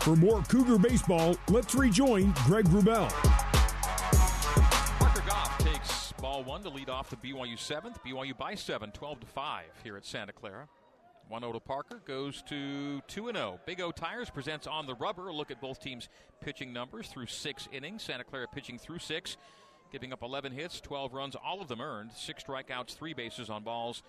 For more Cougar baseball, let's rejoin Greg Wrubell. Parker Goff takes ball one to lead off the BYU seventh. BYU by seven, 12 to 5 here at Santa Clara. 1 0 to Parker goes to 2 0. Big O Tires presents On the Rubber. A look at both teams' pitching numbers through six innings. Santa Clara pitching through six, giving up 11 hits, 12 runs, all of them earned, six strikeouts, three bases on balls,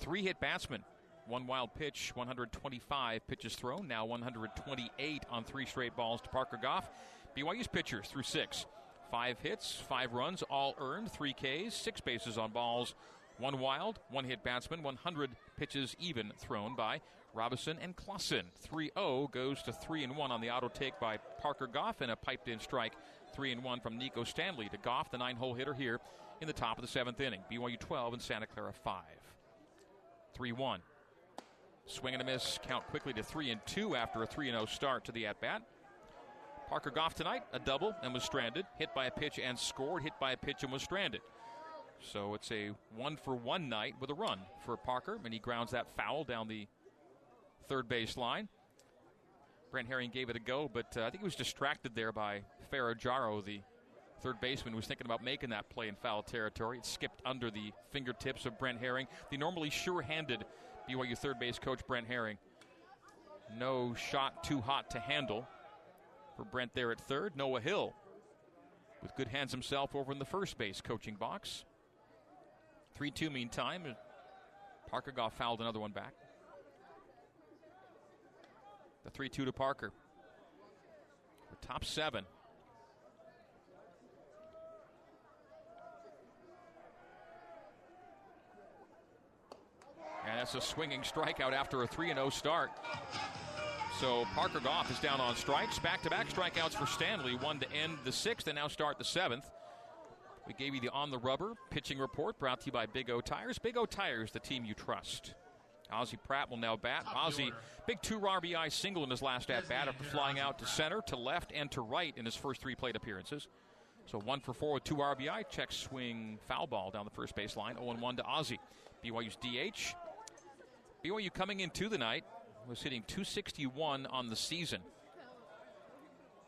three hit batsmen. One wild pitch, 125 pitches thrown, now 128 on three straight balls to Parker Goff. BYU's pitchers through six. Five hits, five runs, all earned, three Ks, six bases on balls, one wild, one hit batsman, 100 pitches even thrown by Robison and Clausen. 3 0 goes to 3 and 1 on the auto take by Parker Goff and a piped in strike 3 and 1 from Nico Stanley to Goff, the nine hole hitter here in the top of the seventh inning. BYU 12 and Santa Clara 5. 3 1. Swing and a miss, count quickly to 3 and 2 after a 3 and 0 start to the at bat. Parker Goff tonight, a double and was stranded. Hit by a pitch and scored. Hit by a pitch and was stranded. So it's a one for one night with a run for Parker, and he grounds that foul down the third base line. Brent Herring gave it a go, but uh, I think he was distracted there by Ferrajaro, the third baseman, who was thinking about making that play in foul territory. It skipped under the fingertips of Brent Herring, the normally sure handed BYU third base coach Brent Herring. No shot too hot to handle for Brent there at third. Noah Hill with good hands himself over in the first base coaching box. 3 2 meantime. Parker Goff fouled another one back. The 3 2 to Parker. The top seven. That's a swinging strikeout after a 3 0 start. So Parker Goff is down on strikes. Back to back strikeouts for Stanley. One to end the sixth and now start the seventh. We gave you the on the rubber pitching report brought to you by Big O Tires. Big O Tires, the team you trust. Ozzie Pratt will now bat. Ozzie, big two RBI single in his last at bat after flying out to center, to left, and to right in his first three plate appearances. So one for four with two RBI. Check swing foul ball down the first base line. 0 1 to Ozzie. BYU's DH. BYU coming into the night was hitting 261 on the season.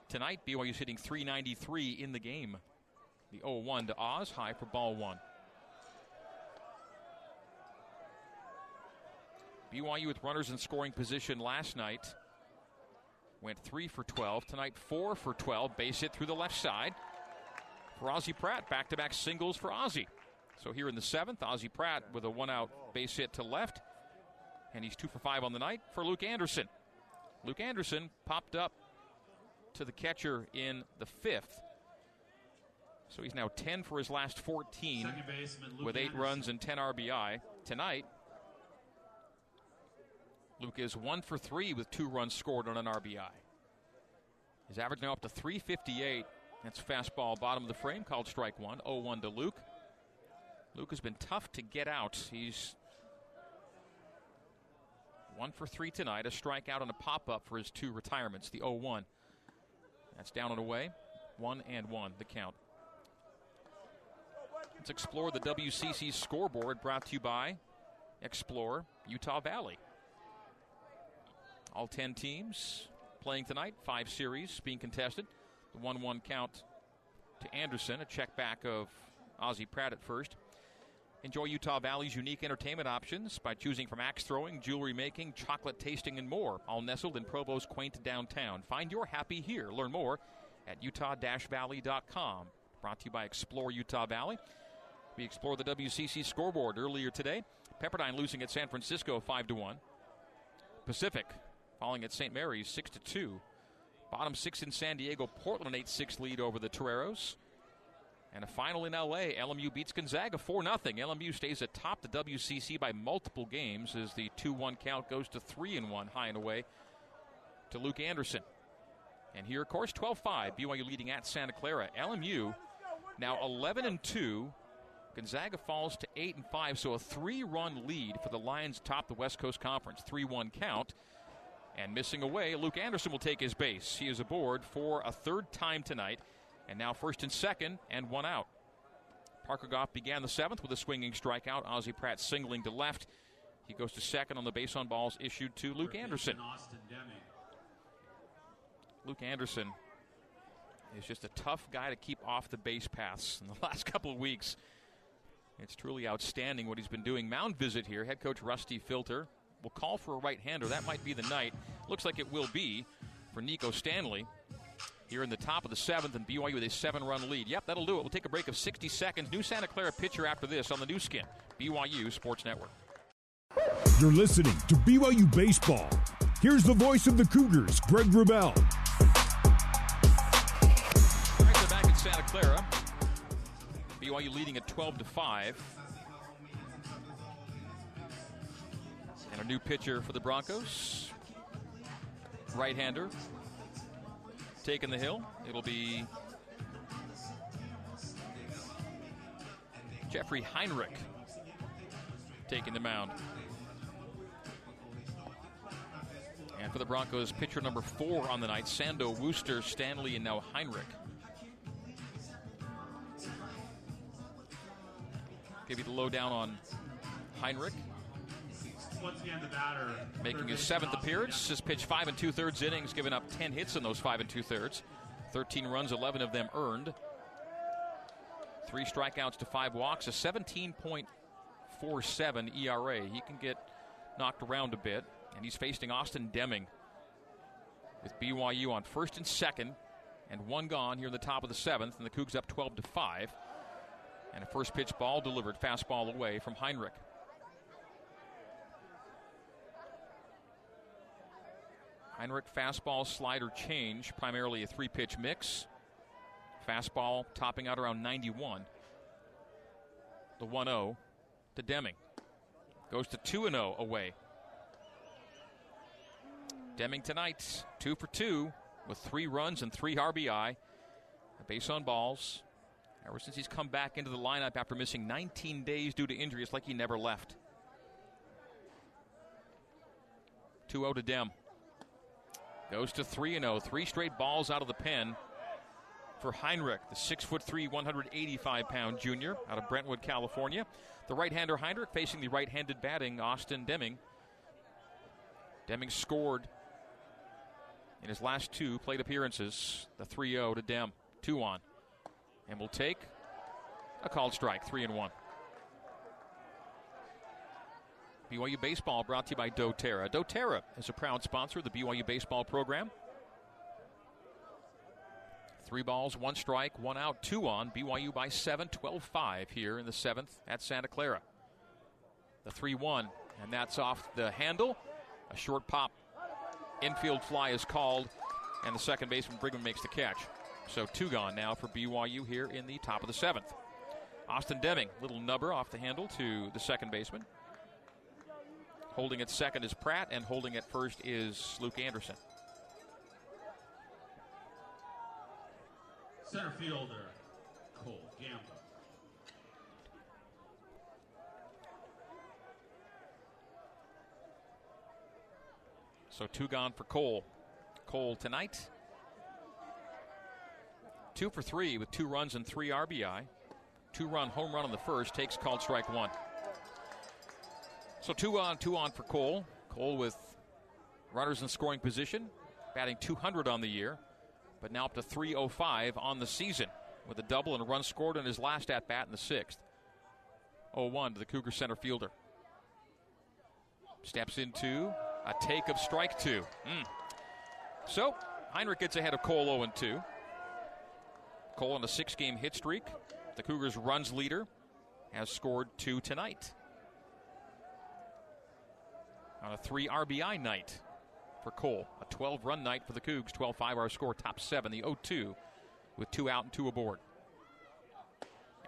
Tonight, BYU's hitting 393 in the game. The 0 1 to Oz, high for ball one. BYU with runners in scoring position last night went 3 for 12. Tonight, 4 for 12. Base hit through the left side for Ozzie Pratt. Back to back singles for Ozzie. So here in the seventh, Ozzie Pratt with a one out base hit to left. And he's 2 for 5 on the night for Luke Anderson. Luke Anderson popped up to the catcher in the fifth. So he's now 10 for his last 14 with 8 runs and 10 RBI. Tonight, Luke is 1 for 3 with 2 runs scored on an RBI. His average now up to 358. That's fastball bottom of the frame called strike one. 0 1 to Luke. Luke has been tough to get out. He's 1 for 3 tonight. A strikeout and a pop up for his two retirements, the 0 1. That's down and away. 1 and 1, the count. Let's explore the WCC scoreboard brought to you by Explore Utah Valley. All 10 teams playing tonight, five series being contested. The 1 1 count to Anderson, a check back of Ozzie Pratt at first. Enjoy Utah Valley's unique entertainment options by choosing from axe throwing, jewelry making, chocolate tasting, and more, all nestled in Provo's quaint downtown. Find your happy here. Learn more at utah-valley.com. Brought to you by Explore Utah Valley. We explored the WCC scoreboard earlier today. Pepperdine losing at San Francisco 5 to 1. Pacific falling at St. Mary's 6 to 2. Bottom six in San Diego, Portland 8 6 lead over the Toreros. And a final in LA, LMU beats Gonzaga 4 0. LMU stays atop the WCC by multiple games as the 2 1 count goes to 3 and 1, high and away to Luke Anderson. And here, of course, 12 5, BYU leading at Santa Clara. LMU now 11 and 2 Gonzaga falls to 8 and 5, so a three run lead for the Lions top the West Coast Conference. 3 1 count. And missing away, Luke Anderson will take his base. He is aboard for a third time tonight, and now first and second, and one out. Parker Goff began the seventh with a swinging strikeout. Ozzie Pratt singling to left. He goes to second on the base on balls issued to Luke Anderson. Luke Anderson is just a tough guy to keep off the base paths in the last couple of weeks. It's truly outstanding what he's been doing. Mound visit here. Head coach Rusty Filter will call for a right hander. That might be the night. Looks like it will be for Nico Stanley here in the top of the seventh, and BYU with a seven run lead. Yep, that'll do it. We'll take a break of 60 seconds. New Santa Clara pitcher after this on the Nu Skin, BYU Sports Network. You're listening to BYU Baseball. Here's the voice of the Cougars, Greg Wrubell. All right, they're back in Santa Clara. BYU leading at 12 to 5. And a new pitcher for the Broncos. Right hander. Taking the hill. It'll be Jeffrey Heinrich taking the mound. And for the Broncos, pitcher number four on the night, Sando Wooster, Stanley, and now Heinrich. Give you the lowdown on Heinrich. Once again, the batter making his seventh appearance. Has pitched five and two thirds innings, given up ten hits in those five and two thirds. Thirteen runs, eleven of them earned. Three strikeouts to five walks, a 17.47 ERA. He can get knocked around a bit, and he's facing Austin Deming with BYU on first and second, and one gone here in the top of the seventh, and the Cougs up 12 to five. And a first pitch ball delivered, fastball away from Heinrich. Heinrich fastball slider change, primarily a three pitch mix. Fastball topping out around 91. The 1 0 to Deming. Goes to 2 0 away. Deming tonight, 2 for 2 with three runs and three RBI. A base on balls. Ever since he's come back into the lineup after missing 19 days due to injury, it's like he never left. 2 0 to Dem. Goes to 3 0. Three straight balls out of the pen for Heinrich, the 6'3, 185 pound junior out of Brentwood, California. The right hander Heinrich facing the right handed batting Austin Deming. Deming scored in his last two plate appearances, the 3 0 to Dem. Two on. And will take a called strike, 3 and 1. BYU Baseball brought to you by doTERRA. doTERRA is a proud sponsor of the BYU Baseball program. Three balls, one strike, one out, two on. BYU by 7, 12 5 here in the seventh at Santa Clara. The 3 1, and that's off the handle. A short pop. Infield fly is called, and the second baseman Brigman makes the catch. So two gone now for BYU here in the top of the seventh. Austin Deming, little nubber off the handle to the second baseman. Holding at second is Pratt, and holding at first is Luke Anderson. Center fielder, Cole Gamble. So two gone for Cole. Cole tonight. Two for three with two runs and three RBI. Two run home run on the first takes called strike one. So two on, two on for Cole. Cole with runners in scoring position, batting 200 on the year, but now up to 305 on the season with a double and a run scored in his last at bat in the sixth. 0 1 to the Cougar center fielder. Steps into a take of strike two. Mm. So Heinrich gets ahead of Cole 0 2. Cole on a six game hit streak. The Cougars' runs leader has scored two tonight. On a three RBI night for Cole. A 12 run night for the Cougs. 12 5 our score, top seven. The 0 2 with two out and two aboard.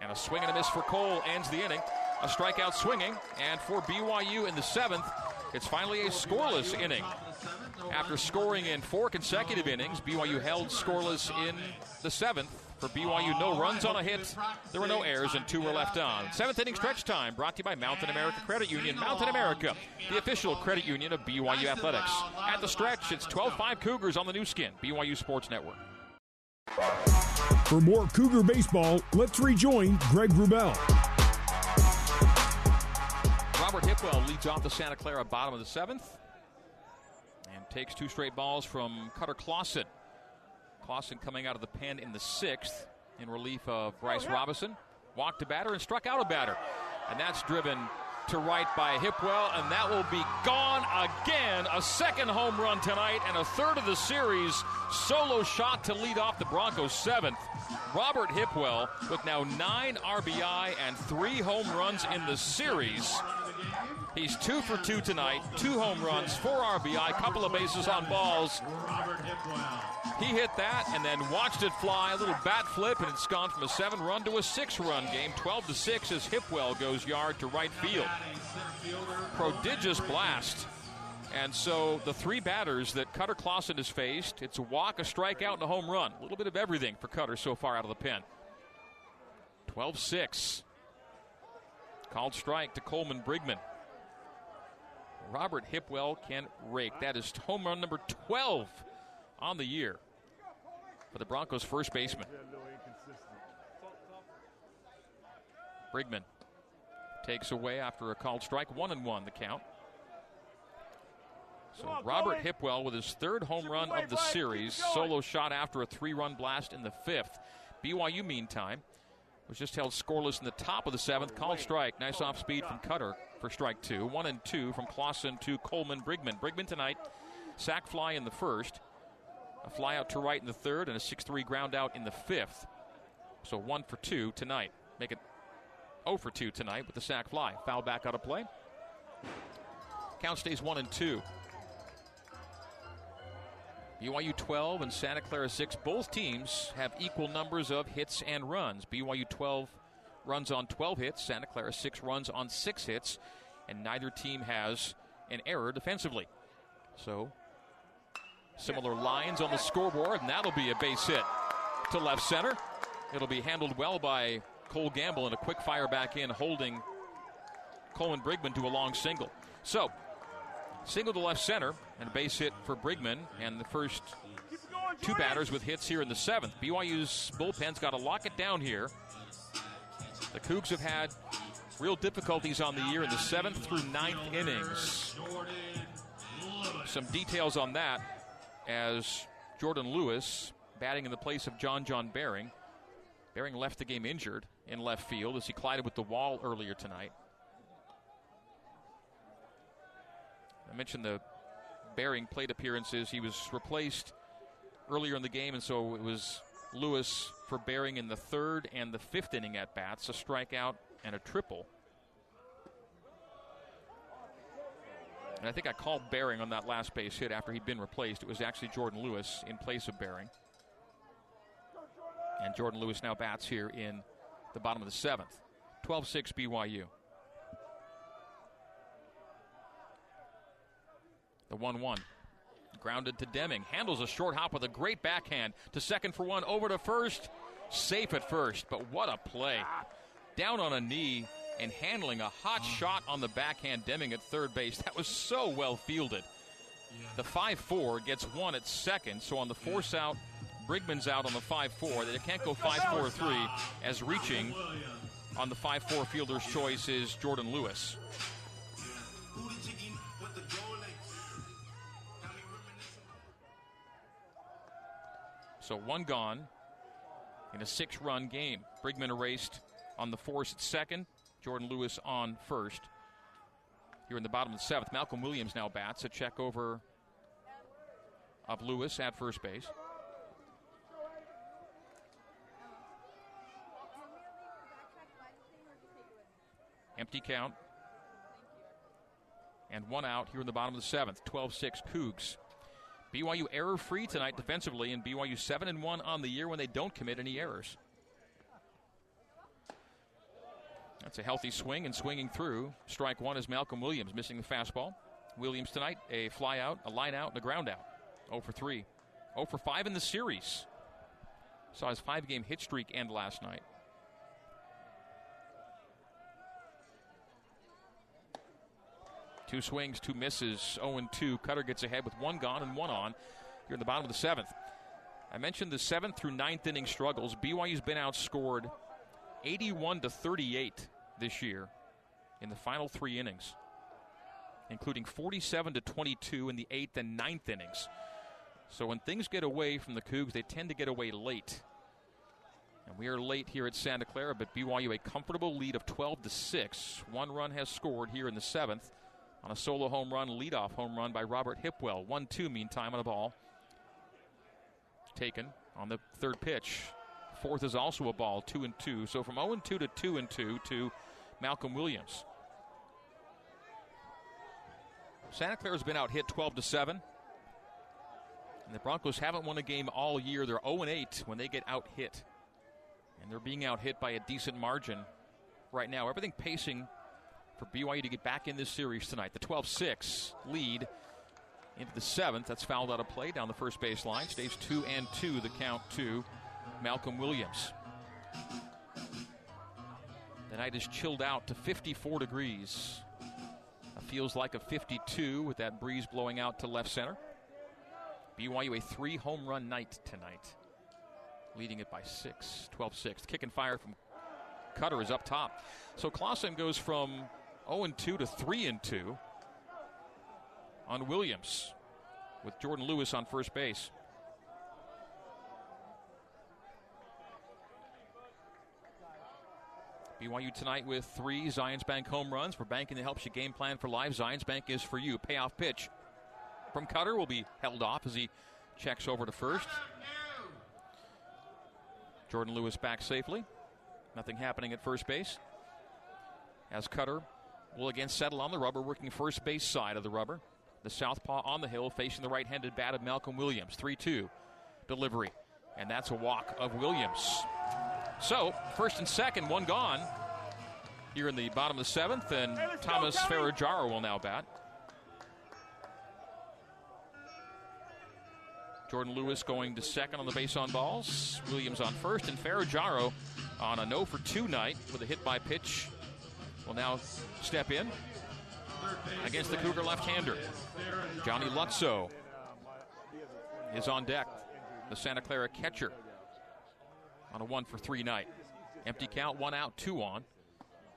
And a swing and a miss for Cole ends the inning. A strikeout swinging. And for BYU in the seventh, it's finally a scoreless inning. After scoring in four consecutive innings, BYU held scoreless in the seventh. For BYU, no runs on a hit. There were no errors, and two were left on. Seventh inning stretch time brought to you by Mountain America Credit Union. Mountain America, the official credit union of BYU Athletics. At the stretch, it's 12 5 Cougars on the Nu Skin, BYU Sports Network. For more Cougar baseball, let's rejoin Greg Wrubell. Robert Hipwell leads off the Santa Clara bottom of the seventh and takes two straight balls from Cutter Clausen. Clausen coming out of the pen in the sixth in relief of oh, Bryce Robinson. Walked a batter and struck out a batter. And that's driven to right by Hipwell, and that will be gone again. A second home run tonight and a third of the series. Solo shot to lead off the Broncos' seventh. Robert Hipwell with now nine RBI and three home runs in the series. He's two for two tonight, two home runs, four RBI, couple of bases on balls. He hit that and then watched it fly, a little bat flip, and it's gone from a seven-run to a six-run game, 12 to six, as Hipwell goes yard to right field. Prodigious blast. And so the three batters that Cutter Clausen has faced, it's a walk, a strikeout, and a home run. A little bit of everything for Cutter so far out of the pen. 12 6. Called strike to Coleman Brigman. Robert Hipwell can rake. That is home run number 12 on the year for the Broncos' first baseman. Brigman takes away after a called strike. One and one the count. So Robert Hipwell with his third home run of the series, solo shot after a three-run blast in the fifth. BYU, meantime, was just held scoreless in the top of the seventh. Called strike. Nice off speed from Cutter for strike two. One and two from Clausen to Coleman Brigman. Brigman tonight, sac fly in the first, a fly out to right in the third, and a 6 3 ground out in the fifth. So one for two tonight. Make it 0 for 2 tonight with the sac fly. Foul back out of play. Count stays 1 and 2. BYU 12 and Santa Clara 6. Both teams have equal numbers of hits and runs. BYU 12 runs on 12 hits, Santa Clara 6 runs on 6 hits, and neither team has an error defensively. So, similar lines on the scoreboard, and that'll be a base hit to left center. It'll be handled well by Cole Gamble and a quick fire back in, holding Coleman Brigman to a long single. So, single to left center and a base hit for Brigman, and the first two batters with hits here in the seventh. BYU's bullpen's got to lock it down here. The Cougs have had real difficulties on the year in the seventh through ninth innings. Some details on that as Jordan Lewis batting in the place of John John Bering. Bering left the game injured in left field as he collided with the wall earlier tonight. I mentioned the Bering plate appearances. He was replaced earlier in the game, and so it was Lewis for Bering in the third and the fifth inning at bats, a strikeout and a triple. And I think I called Bering on that last base hit after he'd been replaced. It was actually Jordan Lewis in place of Bering. And Jordan Lewis now bats here in the bottom of the seventh. 12 6 BYU. The 1 1. Grounded to Deming. Handles a short hop with a great backhand to second for one. Over to first. Safe at first, but what a play. Down on a knee and handling a hot ah. shot on the backhand. Deming at third base. That was so well fielded. The 5 4 gets one at second, so on the force out, Brigman's out on the 5 4. They can't go 5 4 3 as reaching on the 5 4 fielder's choice is Jordan Lewis. So one gone in a six run game. Brigman erased on the force at second, Jordan Lewis on first. Here in the bottom of the seventh, Malcolm Williams now bats. A check over of Lewis at first base. Empty count. And one out here in the bottom of the seventh. 12 6 Cougs. BYU error free tonight defensively, and BYU 7 and 1 on the year when they don't commit any errors. That's a healthy swing and swinging through. Strike one is Malcolm Williams missing the fastball. Williams tonight, a fly out, a line out, and a ground out. 0 for 3. 0 for 5 in the series. Saw his five game hit streak end last night. Two swings, two misses, 0 2. Cutter gets ahead with one gone and one on here in the bottom of the seventh. I mentioned the seventh through ninth inning struggles. BYU's been outscored 81 to 38 this year in the final three innings, including 47 to 22 in the eighth and ninth innings. So when things get away from the Cougs, they tend to get away late. And we are late here at Santa Clara, but BYU a comfortable lead of 12 to 6. One run has scored here in the seventh on a solo home run, leadoff home run by Robert Hipwell. 1 2 meantime on the ball. Taken on the third pitch. Fourth is also a ball, 2 and 2. So from 0 and 2 to 2 and 2 to Malcolm Williams. Santa Clara's been out hit 12 to 7. And the Broncos haven't won a game all year. They're 0 and 8 when they get out hit. And they're being out hit by a decent margin right now. Everything pacing for BYU to get back in this series tonight. The 12 6 lead into the seventh. That's fouled out of play down the first baseline. Stays 2 and 2, the count to Malcolm Williams. The night is chilled out to 54 degrees. It feels like a 52 with that breeze blowing out to left center. BYU a three home run night tonight, leading it by six, 12 6. Kick and fire from Cutter is up top. So Clausen goes from 0 2 to 3 2 on Williams with Jordan Lewis on first base. BYU tonight with three Zions Bank home runs. For banking that helps you game plan for life, Zions Bank is for you. Payoff pitch from Cutter will be held off as he checks over to first. Jordan Lewis back safely. Nothing happening at first base. As Cutter will again settle on the rubber, working first base side of the rubber. The southpaw on the hill, facing the right handed bat of Malcolm Williams. 3 2 delivery. And that's a walk of Williams. So, first and second, one gone here in the bottom of the seventh, and Thomas Ferrajaro will now bat. Jordan Lewis going to second on the base on balls. Williams on first, and Ferrajaro on a no for two night with a hit by pitch will now step in against the Cougar left hander. Johnny Lutzo is on deck, the Santa Clara catcher on a one for three night. Empty count, one out, two on.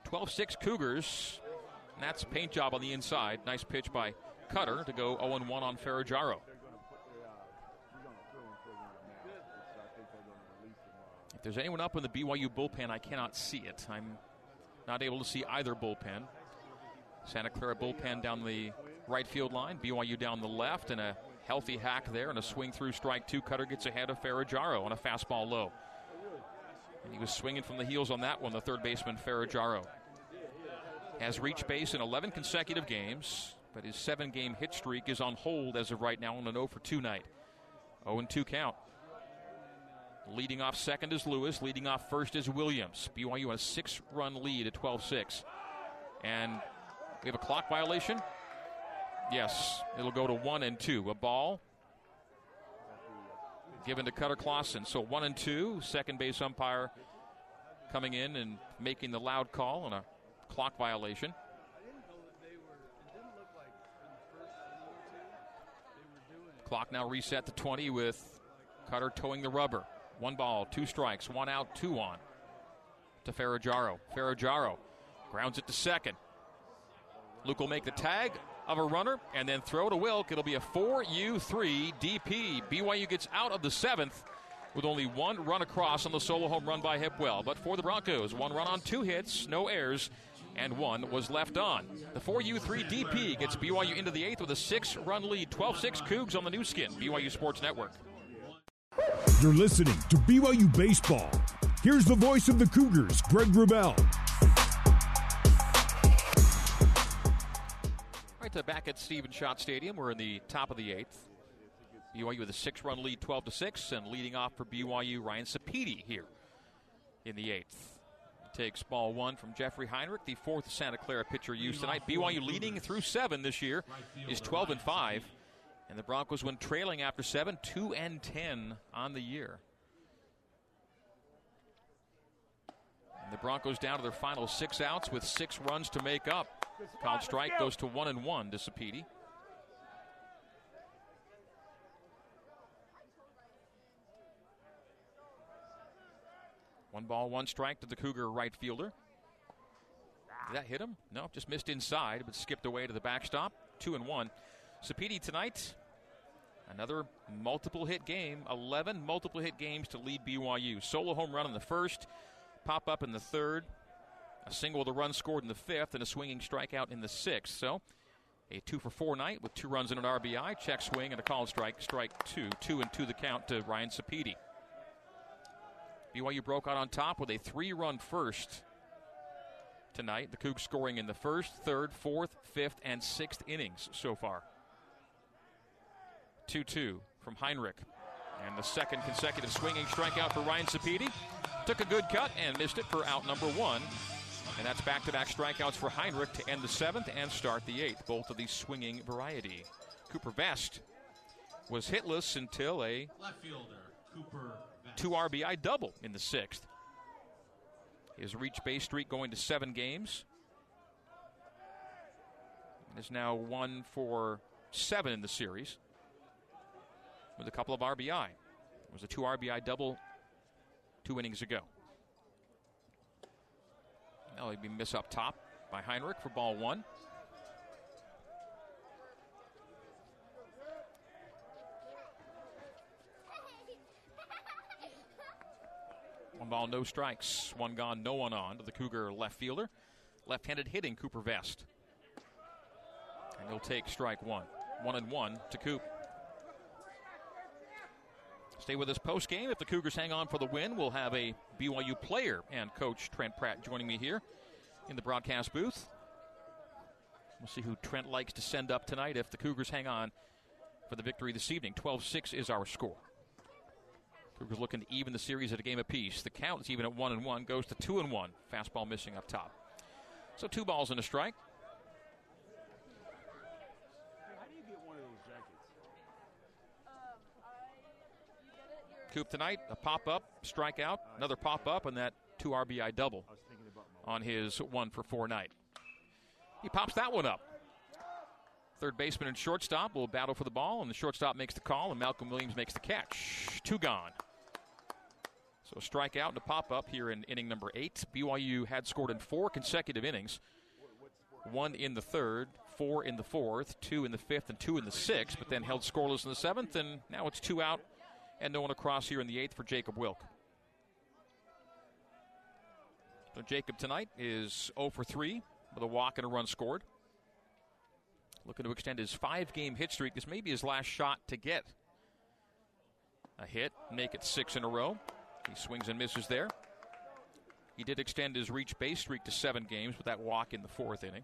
12 6 Cougars. And that's paint job on the inside. Nice pitch by Cutter to go 0 1 on Ferragamo. If there's anyone up in the BYU bullpen, I cannot see it. I'm not able to see either bullpen. Santa Clara bullpen down the right field line, BYU down the left, and a healthy hack there, and a swing through strike two. Cutter gets ahead of Ferragamo on a fastball low. And he was swinging from the heels on that one, the third baseman, Ferragamo. Has reached base in 11 consecutive games, but his seven game hit streak is on hold as of right now on an 0 for 2 night. 0 2 count. Leading off second is Lewis. Leading off first is Williams. BYU has a six run lead at 12 6. And we have a clock violation. Yes, it'll go to one and two. A ball given to Cutter Clausen. So one and two. Second base umpire coming in and making the loud call on a clock violation. Clock now reset to 20 with Cutter towing the rubber. One ball, two strikes, one out, two on to Ferragamo. Ferragamo grounds it to second. Luke will make the tag of a runner and then throw to Wilk. It'll be a 4U3 DP. BYU gets out of the seventh with only one run across on the solo home run by Hipwell. But for the Broncos, one run on two hits, no errors, and one was left on. The 4U3 DP gets BYU into the eighth with a six run lead. 12 6 Cougs on the Nu Skin, BYU Sports Network. You're listening to BYU Baseball. Here's the voice of the Cougars, Greg Wrubell. Right to back at Stephen Schott Stadium. We're in the top of the eighth. BYU with a six-run lead, 12 to six, and leading off for BYU, Ryan Sapedi here in the eighth. Takes ball one from Jeffrey Heinrich, the fourth Santa Clara pitcher used tonight. BYU leading through seven this year is 12 and five. And the Broncos, when trailing after seven, two and ten on the year. And the Broncos down to their final six outs with six runs to make up. Called strike goes to one and one to Sapedi. One ball, one strike to the Cougar right fielder. Did that hit him? No, just missed inside, but skipped away to the backstop. Two and one. Sapedi tonight, Another multiple hit game, 11 multiple hit games to lead BYU. Solo home run in the first, pop up in the third, a single with a run scored in the fifth, and a swinging strikeout in the sixth. So a two for four night with two runs and an RBI, check swing, and a call strike, strike two. Two and two the count to Ryan Sapedi. BYU broke out on top with a three run first tonight. The Cougs scoring in the first, third, fourth, fifth, and sixth innings so far. 2 2 from Heinrich. And the second consecutive swinging strikeout for Ryan Sapedi. Took a good cut and missed it for out number one. And that's back to back strikeouts for Heinrich to end the seventh and start the eighth, both of these swinging variety. Cooper Vest was hitless until a Left fielder, two RBI double in the sixth. His reach base streak going to seven games. And is now one for seven in the series with a couple of RBI. It was a two RBI double two innings ago. Now he'd be miss up top by Heinrich for ball one. One ball, no strikes. One gone, no one on to the Cougar left fielder. Left handed hitting Cooper Vest. And he'll take strike one. One and one to Coop. Stay with us post game. If the Cougars hang on for the win, we'll have a BYU player and coach Trent Pratt joining me here in the broadcast booth. We'll see who Trent likes to send up tonight if the Cougars hang on for the victory this evening. 12 6 is our score. Cougars looking to even the series at a game apiece. The count is even at 1 and 1, goes to 2 and 1. Fastball missing up top. So two balls and a strike. How do you get one of those jackets? Coop tonight, a pop up, strikeout, another pop up, and that two RBI double on his one for four night. He pops that one up. Third baseman and shortstop will battle for the ball, and the shortstop makes the call, and Malcolm Williams makes the catch. Two gone. So a strikeout and a pop up here in inning number eight. BYU had scored in four consecutive innings. One in the third, four in the fourth, two in the fifth, and two in the sixth, but then held scoreless in the seventh, and now it's two out and no one across here in the eighth for Jacob Wilk. So Jacob tonight is 0 for 3 with a walk and a run scored. Looking to extend his five game hit streak. This may be his last shot to get a hit, make it six in a row. He swings and misses there. He did extend his reach base streak to seven games with that walk in the fourth inning.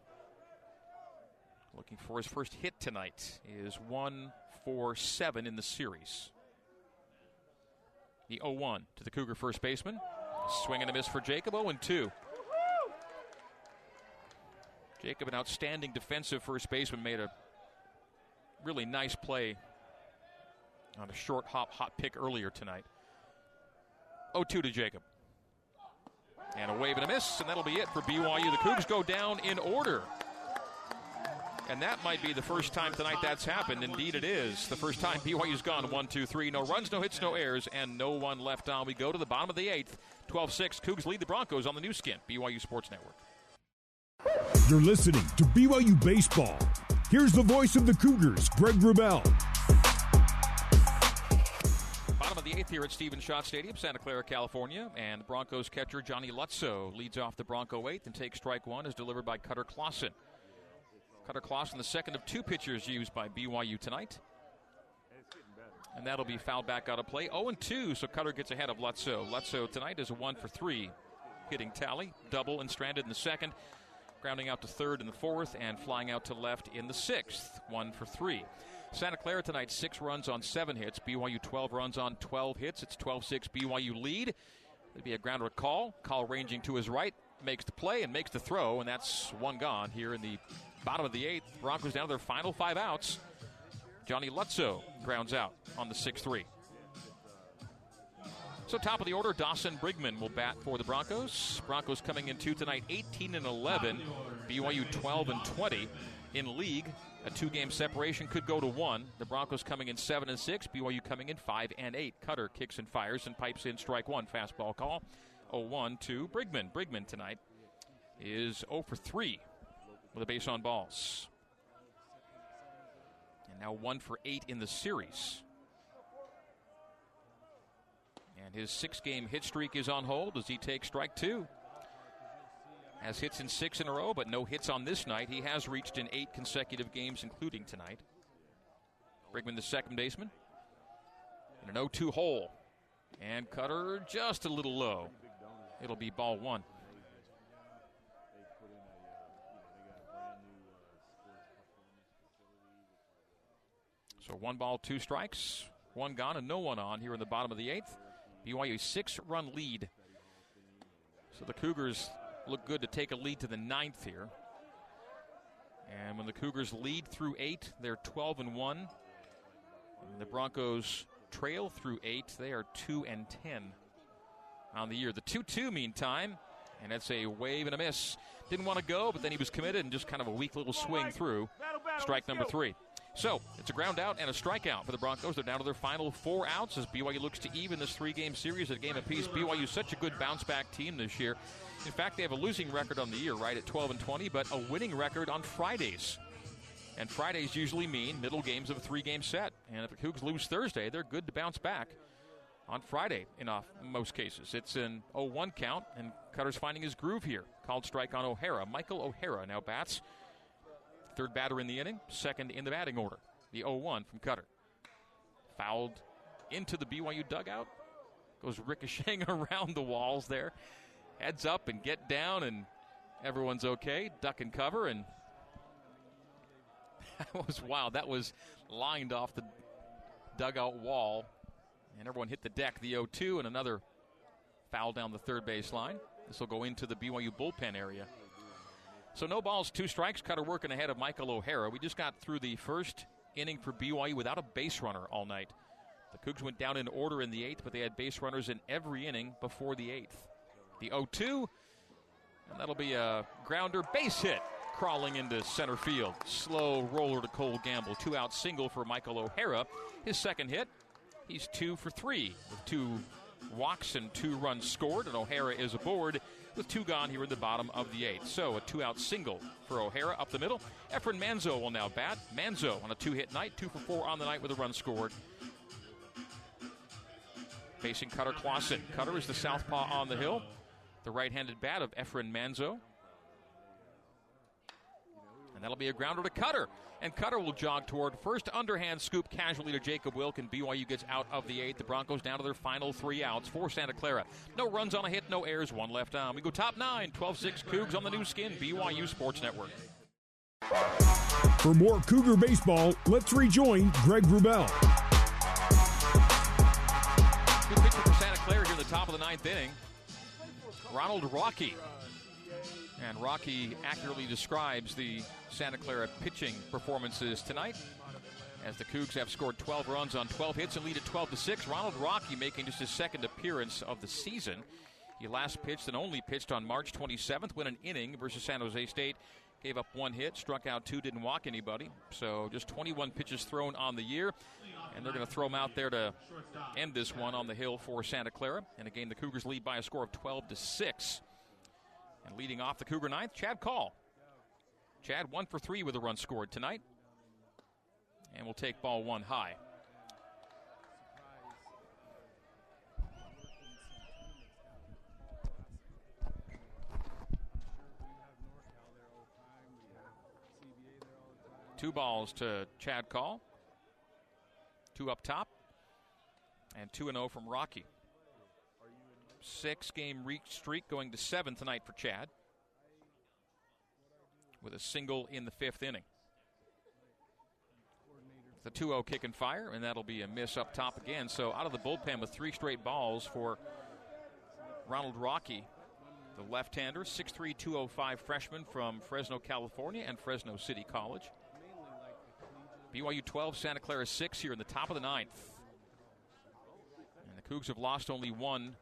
Looking for his first hit tonight is one for seven in the series. The 0 1 to the Cougar first baseman. Swing and a miss for Jacob. 0 2. Jacob, an outstanding defensive first baseman, made a really nice play on a short hop, hot pick earlier tonight. 0 2 to Jacob. And a wave and a miss, and that'll be it for BYU. The Cougs go down in order. And that might be the first time tonight that's happened. Indeed, it is. The first time BYU's gone one, two, three. No runs, no hits, no errors, and no one left on. We go to the bottom of the eighth. 12 6. Cougs lead the Broncos on the Nu Skin, BYU Sports Network. You're listening to BYU Baseball. Here's the voice of the Cougars, Greg Wrubell. Bottom of the eighth here at Stephen Schott Stadium, Santa Clara, California. And the Broncos catcher Johnny Lutzo leads off the Bronco eighth and takes strike one, is delivered by Cutter Clausen. Cutter Clausen, the second of two pitchers used by BYU tonight. And that'll be fouled back out of play. 0 2, so Cutter gets ahead of Lutzo. Lutzo tonight is a 1 for 3 hitting tally, double and stranded in the second, grounding out to third in the fourth, and flying out to left in the sixth. 1 for 3. Santa Clara tonight, six runs on seven hits. BYU 12 runs on 12 hits. It's 12 6 BYU lead. It'd be a grounder call. Call ranging to his right, makes the play and makes the throw, and that's one gone here in the bottom of the eighth. Broncos down to their final five outs. Johnny Lutzo grounds out on the 6 3. So, top of the order, Dawson Brigman will bat for the Broncos. Broncos coming in two tonight, 18 and 11. BYU 12 and 20 in league. A two game separation could go to one. The Broncos coming in 7 and 6. BYU coming in 5 and 8. Cutter kicks and fires and pipes in strike one. Fastball call. 0 1 to Brigman. Brigman tonight is 0 for 3 with a base on balls. And now one for eight in the series. And his six game hit streak is on hold as he takes strike two. Has hits in six in a row, but no hits on this night. He has reached in eight consecutive games, including tonight. Brigman, the second baseman, in an 0 2 hole. And Cutter just a little low. It'll be ball one. So one ball, two strikes, one gone, and no one on here in the bottom of the eighth. BYU six run lead. So the Cougars look good to take a lead to the ninth here. And when the Cougars lead through eight, they're 12 and 1. And the Broncos trail through eight. They are 2 and 10 on the year. The 2 2, meantime, and that's a wave and a miss. Didn't want to go, but then he was committed and just kind of a weak little swing through. Strike number three. So it's a ground out and a strikeout for the Broncos. They're down to their final four outs as BYU looks to even this three game series at a game apiece. BYU is such a good bounce back team this year. In fact, they have a losing record on the year, right, at 12 and 20, but a winning record on Fridays. And Fridays usually mean middle games of a three game set. And if the Cougs lose Thursday, they're good to bounce back on Friday in uh, most cases. It's an 0 1 count, and Cutter's finding his groove here. Called strike on O'Hara. Michael O'Hara now bats. Third batter in the inning, second in the batting order. The 0 1 from Cutter. Fouled into the BYU dugout. Goes ricocheting around the walls there. Heads up and get down, and everyone's okay. Duck and cover, and that was wild. That was lined off the dugout wall, and everyone hit the deck. The 0 2, and another foul down the third baseline. This will go into the BYU bullpen area. So no balls, two strikes. Cutter working ahead of Michael O'Hara. We just got through the first inning for BYU without a base runner all night. The Cougs went down in order in the eighth, but they had base runners in every inning before the eighth. The 0 2, and that'll be a grounder base hit crawling into center field. Slow roller to Cole Gamble. Two out single for Michael O'Hara. His second hit, he's two for three with two walks and two runs scored, and O'Hara is aboard with two gone here in the bottom of the eighth. So a two out single for O'Hara up the middle. Efren Manzo will now bat. Manzo on a two hit night, two for four on the night with a run scored. Facing Cutter Clausen. Cutter is the southpaw on the hill. The right handed bat of Efren Manzo. And that'll be a grounder to Cutter. And Cutter will jog toward first underhand scoop casually to Jacob Wilk, and BYU gets out of the eighth. The Broncos down to their final three outs for Santa Clara. No runs on a hit, no errors, one left on. We go top nine, 12 6 Cougs on the Nu Skin, BYU Sports Network. For more Cougar baseball, let's rejoin Greg Wrubell. Good pitcher for Santa Clara here in the top of the ninth inning. Ronald Rocky and Rocky accurately describes the Santa Clara pitching performances tonight. As the Cougs have scored 12 runs on 12 hits and lead at 12 to 6. Ronald Rocky making just his second appearance of the season. He last pitched and only pitched on March 27th, when an inning versus San Jose State. Gave up one hit, struck out two, didn't walk anybody. So just 21 pitches thrown on the year. And they're going to throw him out there to end this one on the hill for Santa Clara. And again, the Cougars lead by a score of 12 to 6. And leading off the Cougar ninth, Chad Call. Chad one for three with a run scored tonight. And we'll take ball one high. Two balls to Chad Call. Two up top. And 2 0 from Rocky six game streak going to seven tonight for Chad with a single in the fifth inning. The 2 0 kick and fire, and that'll be a miss up top again. So out of the bullpen with three straight balls for Ronald Rocky, the left hander, 6'3, 205 freshman from Fresno, California, and Fresno City College. BYU 12, Santa Clara 6 here in the top of the ninth. And the Cougs have lost only one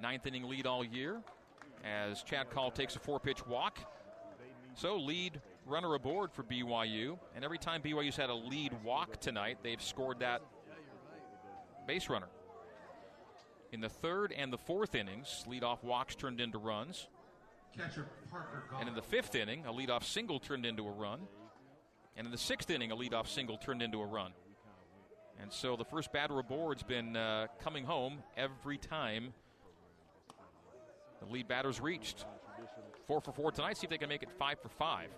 ninth inning lead all year as Chad Call takes a four pitch walk. So, lead runner aboard for BYU. And every time BYU's had a lead walk tonight, they've scored that base runner. In the third and the fourth innings, leadoff walks turned into runs. And in the fifth inning, a leadoff single turned into a run. And in the sixth inning, a leadoff single turned into a run. And so the first batter aboard's been uh, coming home every time the lead batter's reached. Four for four tonight. See if they can make it five for five.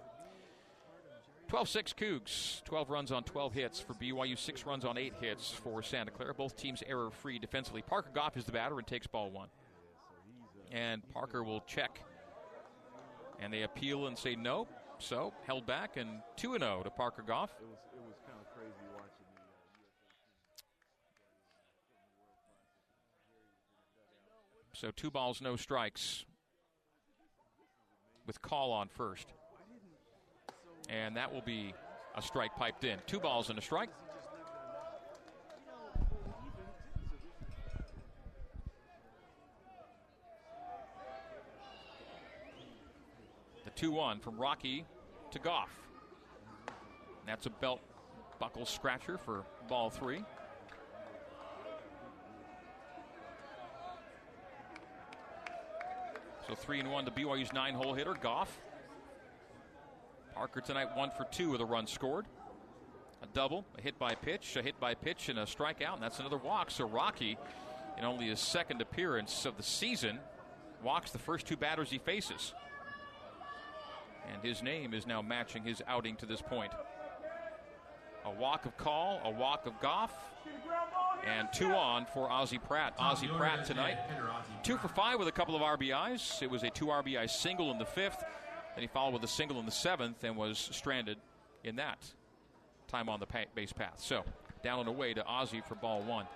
12 6 Cougs. 12 runs on 12 hits for BYU, 6 runs on 8 hits for Santa Clara. Both teams error free defensively. Parker Goff is the batter and takes ball one. And Parker will check. And they appeal and say no. So held back and 2 0 to Parker Goff. It was it was kind of crazy watching the. Uh, So two balls, no strikes. With Call on first. And that will be a strike piped in. Two balls and a strike. The 2 1 from Rocky to Goff. That's a belt buckle scratcher for ball three. So three and one to BYU's nine hole hitter, Goff. Parker tonight one for two with a run scored. A double, a hit by pitch, a hit by pitch, and a strikeout, and that's another walk. So Rocky, in only his second appearance of the season, walks the first two batters he faces. And his name is now matching his outing to this point. Walk of Call, a walk of Goff, and two on for Ozzie Pratt. Ozzie Pratt tonight, two for five with a couple of RBIs. It was a two RBI single in the fifth. Then he followed with a single in the seventh and was stranded in that time on the pa- base path. So down and away to Ozzie for ball one.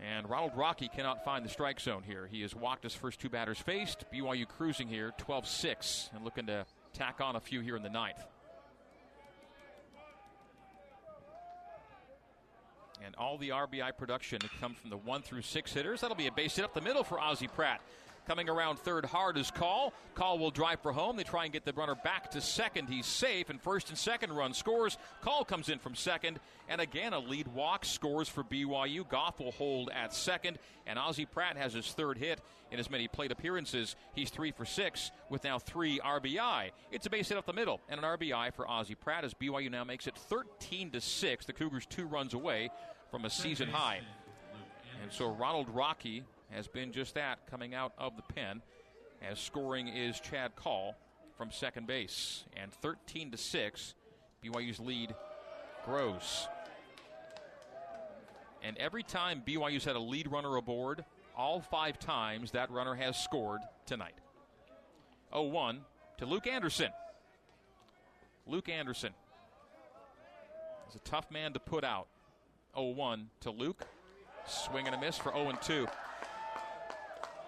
And Ronald Rocky cannot find the strike zone here. He has walked his first two batters faced. BYU cruising here 12 6 and looking to tack on a few here in the ninth. And all the RBI production come from the one through six hitters. That'll be a base hit up the middle for Ozzie Pratt. Coming around third hard is Call. Call will drive for home. They try and get the runner back to second. He's safe, and first and second run scores. Call comes in from second, and again a lead walk scores for BYU. Goff will hold at second, and Ozzie Pratt has his third hit in as many plate appearances. He's three for six with now three RBI. It's a base hit up the middle, and an RBI for Ozzie Pratt as BYU now makes it 13 to six. The Cougars two runs away from a season high. And so Ronald Rocky has been just that coming out of the pen as scoring is Chad Call from second base. And 13 to 6, BYU's lead grows. And every time BYU's had a lead runner aboard, all five times that runner has scored tonight. 0 1 to Luke Anderson. Luke Anderson is a tough man to put out. 0 1 to Luke. Swing and a miss for 0 2.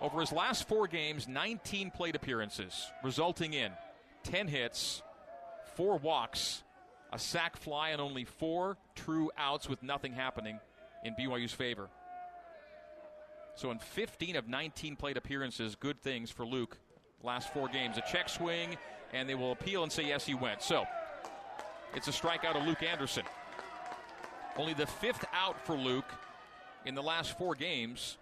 Over his last four games, 19 plate appearances, resulting in 10 hits, four walks, a sac fly, and only four true outs with nothing happening in BYU's favor. So, in 15 of 19 plate appearances, good things for Luke. Last four games, a check swing, and they will appeal and say, yes, he went. So, it's a strikeout of Luke Anderson. Only the fifth out for Luke in the last four games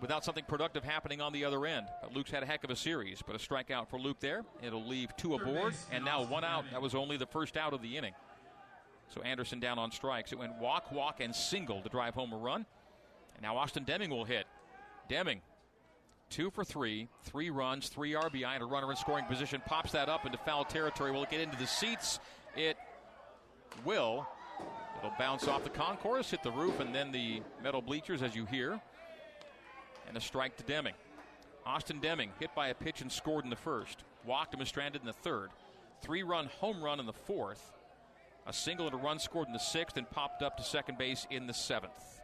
without something productive happening on the other end. But Luke's had a heck of a series, but a strikeout for Luke there. It'll leave two aboard, and now one out. That was only the first out of the inning. So Anderson down on strikes. It went walk, walk, and single to drive home a run. And now Austin Deming will hit. Deming, two for three, three runs, three RBI, and a runner in scoring position. Pops that up into foul territory. Will it get into the seats? It will. It'll bounce off the concourse, hit the roof, and then the metal bleachers, as you hear. And a strike to Deming. Austin Deming hit by a pitch and scored in the first. Walked him and stranded in the third. Three run home run in the fourth. A single and a run scored in the sixth and popped up to second base in the seventh.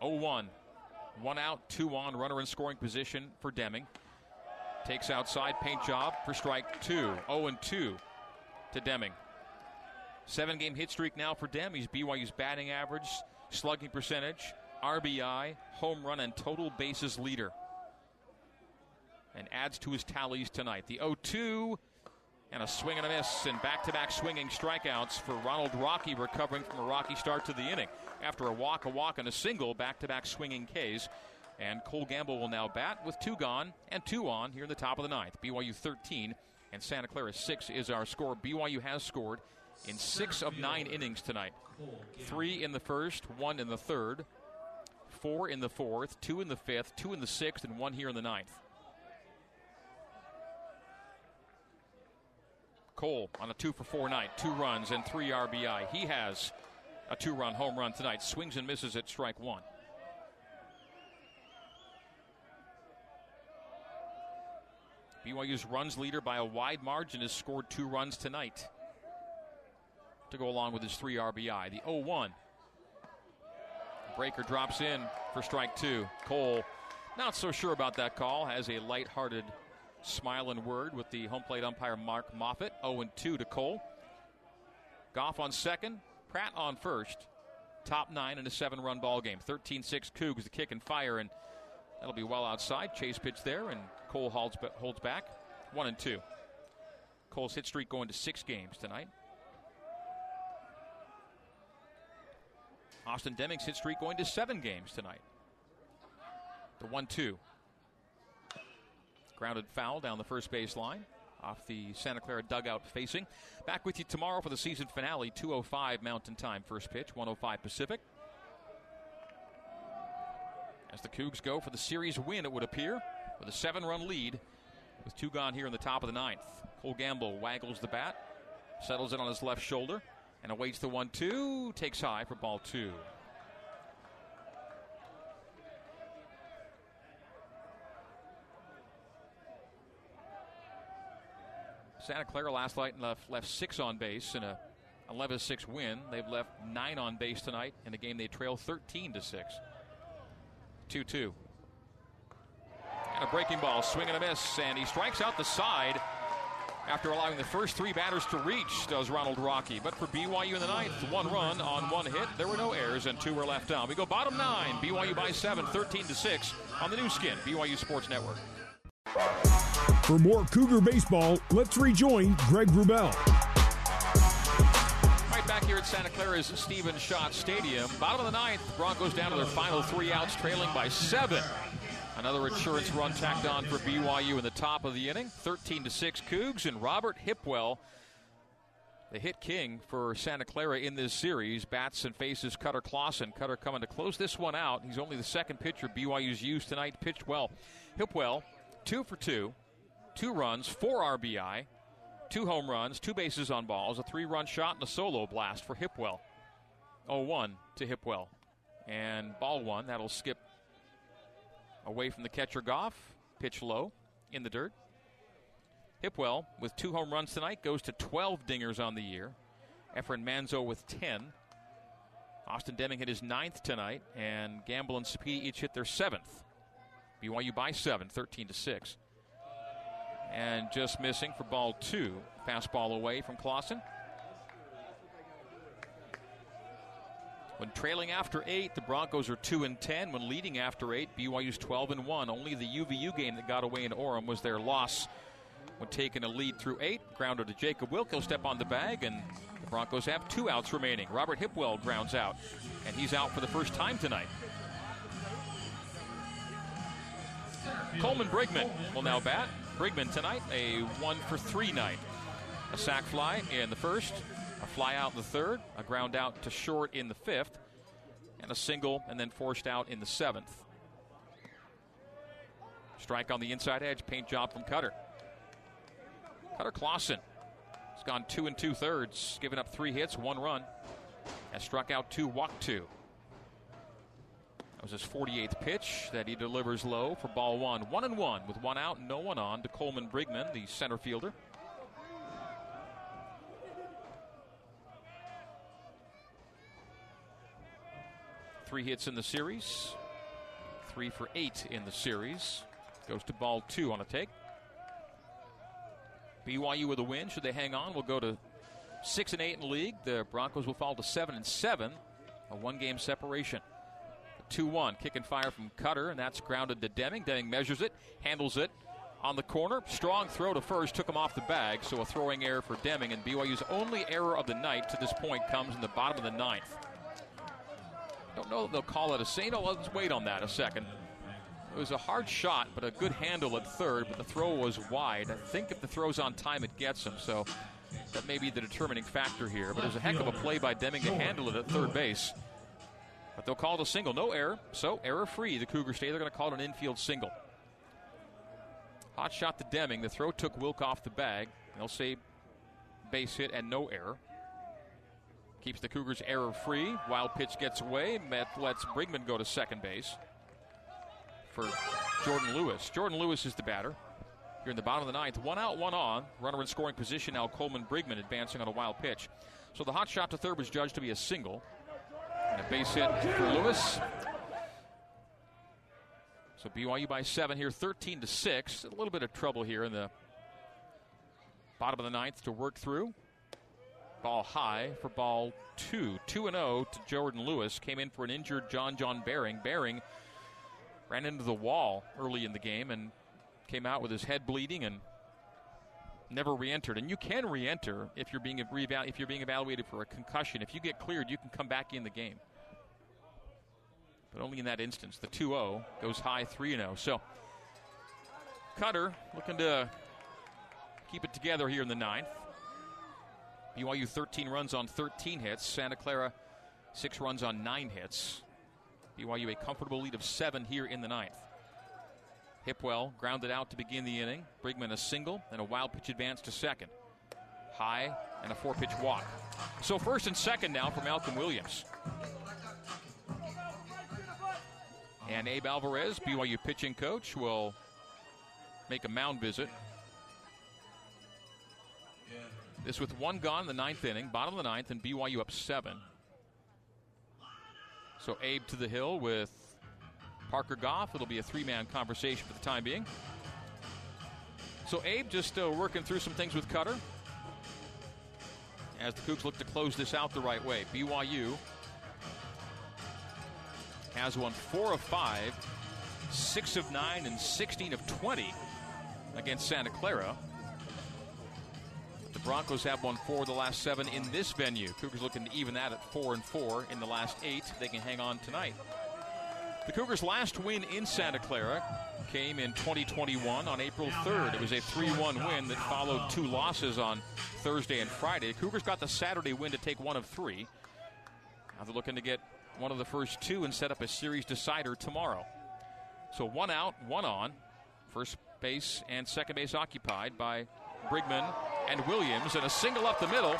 0 1. One out, two on, runner in scoring position for Deming. Takes outside, paint job for strike two. 0 and 2 to Deming. Seven game hit streak now for Dem. He's BYU's batting average, slugging percentage, RBI, home run, and total bases leader. And adds to his tallies tonight. The 0 2 and a swing and a miss, and back to back swinging strikeouts for Ronald Rocky, recovering from a rocky start to the inning. After a walk, a walk, and a single, back to back swinging Ks. And Cole Gamble will now bat with two gone and two on here in the top of the ninth. BYU 13 and Santa Clara 6 is our score. BYU has scored in six of nine innings tonight. Three in the first, one in the third, four in the fourth, two in the fifth, two in the sixth, and one here in the ninth. Cole on a two for four night, two runs and three RBI. He has a two run home run tonight. Swings and misses at strike one. BYU's runs leader by a wide margin has scored two runs tonight to go along with his three RBI. The 0 1. Breaker drops in for strike two. Cole, not so sure about that call, has a light-hearted smile and word with the home plate umpire Mark Moffitt. 0 2 to Cole. Goff on second, Pratt on first. Top nine in a seven run ball game. 13 6 Cougs, the kick and fire, and that'll be well outside. Chase pitch there, and Cole holds, holds back. One and two. Cole's hit streak going to six games tonight. Austin Deming's hit streak going to seven games tonight. The 1 2. Grounded foul down the first base line off the Santa Clara dugout facing. Back with you tomorrow for the season finale, 205 Mountain Time. First pitch, 105 Pacific. As the Cougs go for the series win, it would appear, with a seven run lead, with two gone here in the top of the ninth. Cole Gamble waggles the bat, settles it on his left shoulder, and awaits the 1 2. Takes high for ball two. Santa Clara last night left, left six on base in a 11 6 win. They've left nine on base tonight in a game they trail 13 to 6. 2 2. And a breaking ball, swing and a miss, and he strikes out the side after allowing the first three batters to reach, does Ronald Rocky. But for BYU in the ninth, one run on one hit. There were no errors, and two were left down. We go bottom nine. BYU by seven, 13 to 6 on the Nu Skin, BYU Sports Network. For more Cougar baseball, let's rejoin Greg Wrubell. Right back here at Santa Clara's Stephen Schott Stadium. Bottom of the ninth, Broncos down to their final three outs, trailing by seven. Another insurance run tacked on for BYU in the top of the inning. 13 to 6 Cougs and Robert Hipwell, the hit king for Santa Clara in this series, bats and faces Cutter Clausen. Cutter coming to close this one out. He's only the second pitcher BYU's used tonight. Pitched well. Hipwell, two for two, two runs, four RBI, two home runs, two bases on balls, a three run shot, and a solo blast for Hipwell. 0 1 to Hipwell. And ball one, that'll skip away from the catcher Goff. Pitch low in the dirt. Hipwell with two home runs tonight goes to 12 dingers on the year. Efren Manzo with 10. Austin Deming hit his ninth tonight, and Gamble and Sapedi each hit their seventh. BYU by seven, 13 to 6. And just missing for ball two. Fastball away from Clausen. When trailing after eight, the Broncos are two and ten. When leading after eight, BYU's 12 and one. Only the UVU game that got away in Orem was their loss when taking a lead through eight. Grounder to Jacob Wilk. He'll step on the bag, and the Broncos have two outs remaining. Robert Hipwell grounds out, and he's out for the first time tonight. Coleman Brigman will now bat. Brigman tonight, a one for three night. A sac fly in the first, a fly out in the third, a ground out to short in the fifth, and a single and then forced out in the seventh. Strike on the inside edge, paint job from Cutter. Cutter Clausen has gone two and two thirds, given up three hits, one run, has struck out two, walked two. That was his 48th pitch that he delivers low for ball one. One and one with one out, no one on to Coleman Brigman, the center fielder. Three hits in the series, three for eight in the series. Goes to ball two on a take. BYU with a win. Should they hang on, we'll go to six and eight in the league. The Broncos will fall to seven and seven, a one-game separation. 2 1. Kick and fire from Cutter, and that's grounded to Deming. Deming measures it, handles it on the corner. Strong throw to first, took him off the bag, so a throwing error for Deming. And BYU's only error of the night to this point comes in the bottom of the ninth. Don't know they'll call it a saint. Oh, let's wait on that a second. It was a hard shot, but a good handle at third, but the throw was wide. I think if the throw's on time, it gets him. So that may be the determining factor here. But it was a heck of a play by Deming to handle it at third base. But they'll call it a single. No error. So error free. The Cougars stay. They're going to call it an infield single. Hot shot to Deming. The throw took Wilk off the bag. They'll say base hit and no error. Keeps the Cougars error free. Wild pitch gets away. Met lets Brigman go to second base for Jordan Lewis. Jordan Lewis is the batter. Here in the bottom of the ninth, one out, one on. Runner in scoring position now. Coleman Brigman advancing on a wild pitch. So the hot shot to third was judged to be a single. And a base hit for Lewis. So BYU by seven here, 13 to six. A little bit of trouble here in the bottom of the ninth to work through. Ball high for ball two. 2 and 0 to Jordan Lewis. Came in for an injured John John Baring. Baring ran into the wall early in the game and came out with his head bleeding and never re-entered. And you can re-enter if you're being if you're being evaluated for a concussion. If you get cleared, you can come back in the game. But only in that instance. The 2-0 goes high 3-0. So Cutter looking to keep it together here in the ninth. BYU 13 runs on 13 hits. Santa Clara 6 runs on 9 hits. BYU a comfortable lead of 7 here in the ninth. Hipwell grounded out to begin the inning. Brigman a single and a wild pitch advance to second. High and a four pitch walk. So first and second now for Malcolm Williams. And Abe Alvarez, BYU pitching coach, will make a mound visit this with one gone in the ninth inning, bottom of the ninth, and BYU up seven. So Abe to the hill with Parker Goff. It'll be a three man conversation for the time being. So Abe just uh, working through some things with Cutter as the Cougs look to close this out the right way. BYU has won four of five, six of nine, and 16 of 20 against Santa Clara. Broncos have won four of the last seven in this venue. Cougars looking to even that at four and four in the last eight. They can hang on tonight. The Cougars' last win in Santa Clara came in 2021 on April 3rd. It was a 3 1 win that followed two losses on Thursday and Friday. Cougars got the Saturday win to take one of three. Now they're looking to get one of the first two and set up a series decider tomorrow. So one out, one on. First base and second base occupied by Brigman and Williams, and a single up the middle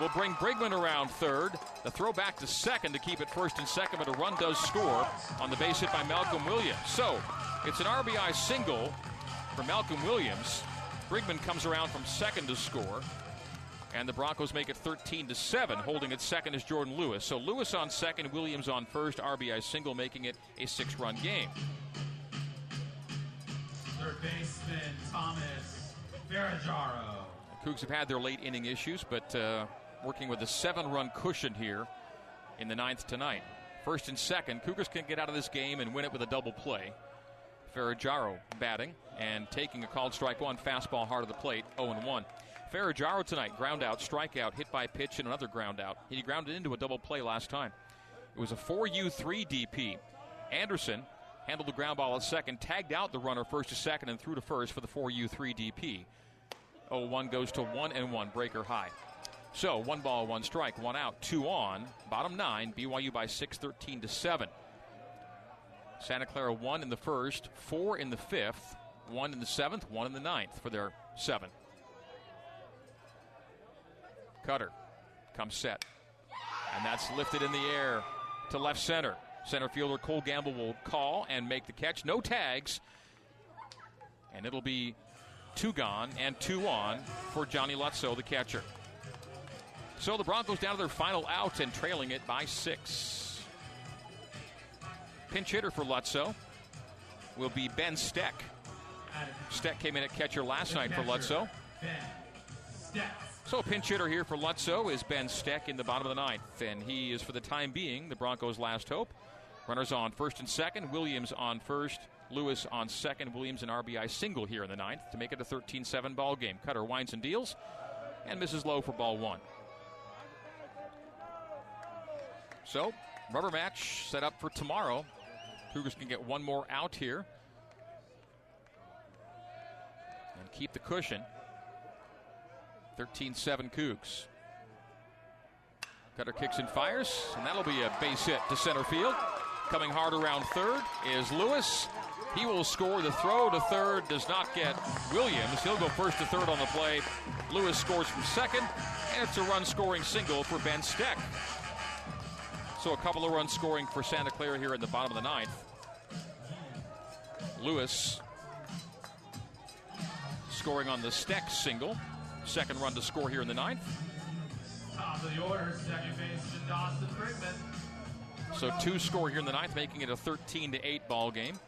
will bring Brigman around third. The throw back to second to keep it first and second, but a run does score on the base hit by Malcolm Williams. So it's an RBI single for Malcolm Williams. Brigman comes around from second to score. And the Broncos make it 13 to 7. Holding it second is Jordan Lewis. So Lewis on second, Williams on first, RBI single, making it a six run game. Third baseman Thomas Ferrajaro. Cougs have had their late inning issues, but uh, working with a seven run cushion here in the ninth tonight. First and second, Cougars can get out of this game and win it with a double play. Ferrajaro batting and taking a called strike one fastball hard of the plate, 0 1. Ferrajaro tonight, ground out, strikeout, hit by pitch, and another ground out. He grounded into a double play last time. It was a 4U3 DP. Anderson handled the ground ball at second, tagged out the runner first to second, and threw to first for the 4U3 DP. 0 1 goes to 1 and 1, breaker high. So, one ball, one strike, one out, two on. Bottom nine, BYU by 6, 13 to 7. Santa Clara one in the first, four in the fifth, one in the seventh, one in the ninth for their seven. Cutter comes set. And that's lifted in the air to left center. Center fielder Cole Gamble will call and make the catch. No tags. And it'll be two gone and two on for Johnny Lutzow, the catcher. So the Broncos down to their final out and trailing it by six. Pinch hitter for Lutzow will be Ben Steck. Steck came in at catcher last night for Lutzow. So pinch hitter here for Lutzow is Ben Steck in the bottom of the ninth, and he is for the time being the Broncos' last hope. Runners on first and second. Williams on first. Lewis on second. Williams an RBI single here in the ninth to make it a 13-7 ball game. Cutter winds and deals, and misses low for ball one. So, rubber match set up for tomorrow. Cougars can get one more out here and keep the cushion. 13 7 Cougs. Cutter kicks and fires, and that'll be a base hit to center field. Coming hard around third is Lewis. He will score. The throw to third does not get Williams. He'll go first to third on the play. Lewis scores from second, and it's a run scoring single for Ben Steck. So a couple of runs scoring for Santa Clara here in the bottom of the ninth. Lewis scoring on the Steck single. Second run to score here in the ninth. Top of the order, second baseman Dawson Brigman. So two score here in the ninth, making it a 13 to 8 ball game.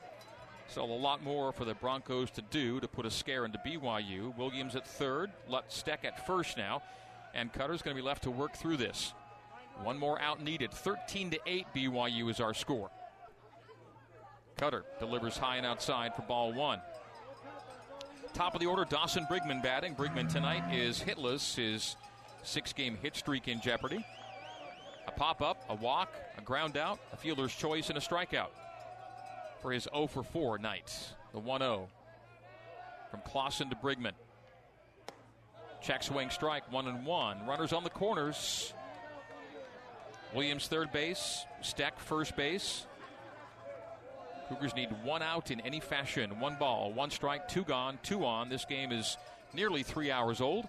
So a lot more for the Broncos to do to put a scare into BYU. Williams at third, Steck at first now, and Cutter's going to be left to work through this. One more out needed. 13 to 8 BYU is our score. Cutter delivers high and outside for ball one. Top of the order, Dawson Brigman batting. Brigman tonight is hitless, his six game hit streak in jeopardy. A pop up, a walk, a ground out, a fielder's choice, and a strikeout for his 0 for 4 night. The 1 0 from Clausen to Brigman. Check swing strike, 1 and 1. Runners on the corners. Williams third base, Steck first base. Cougars need one out in any fashion. One ball, one strike, two gone, two on. This game is nearly three hours old.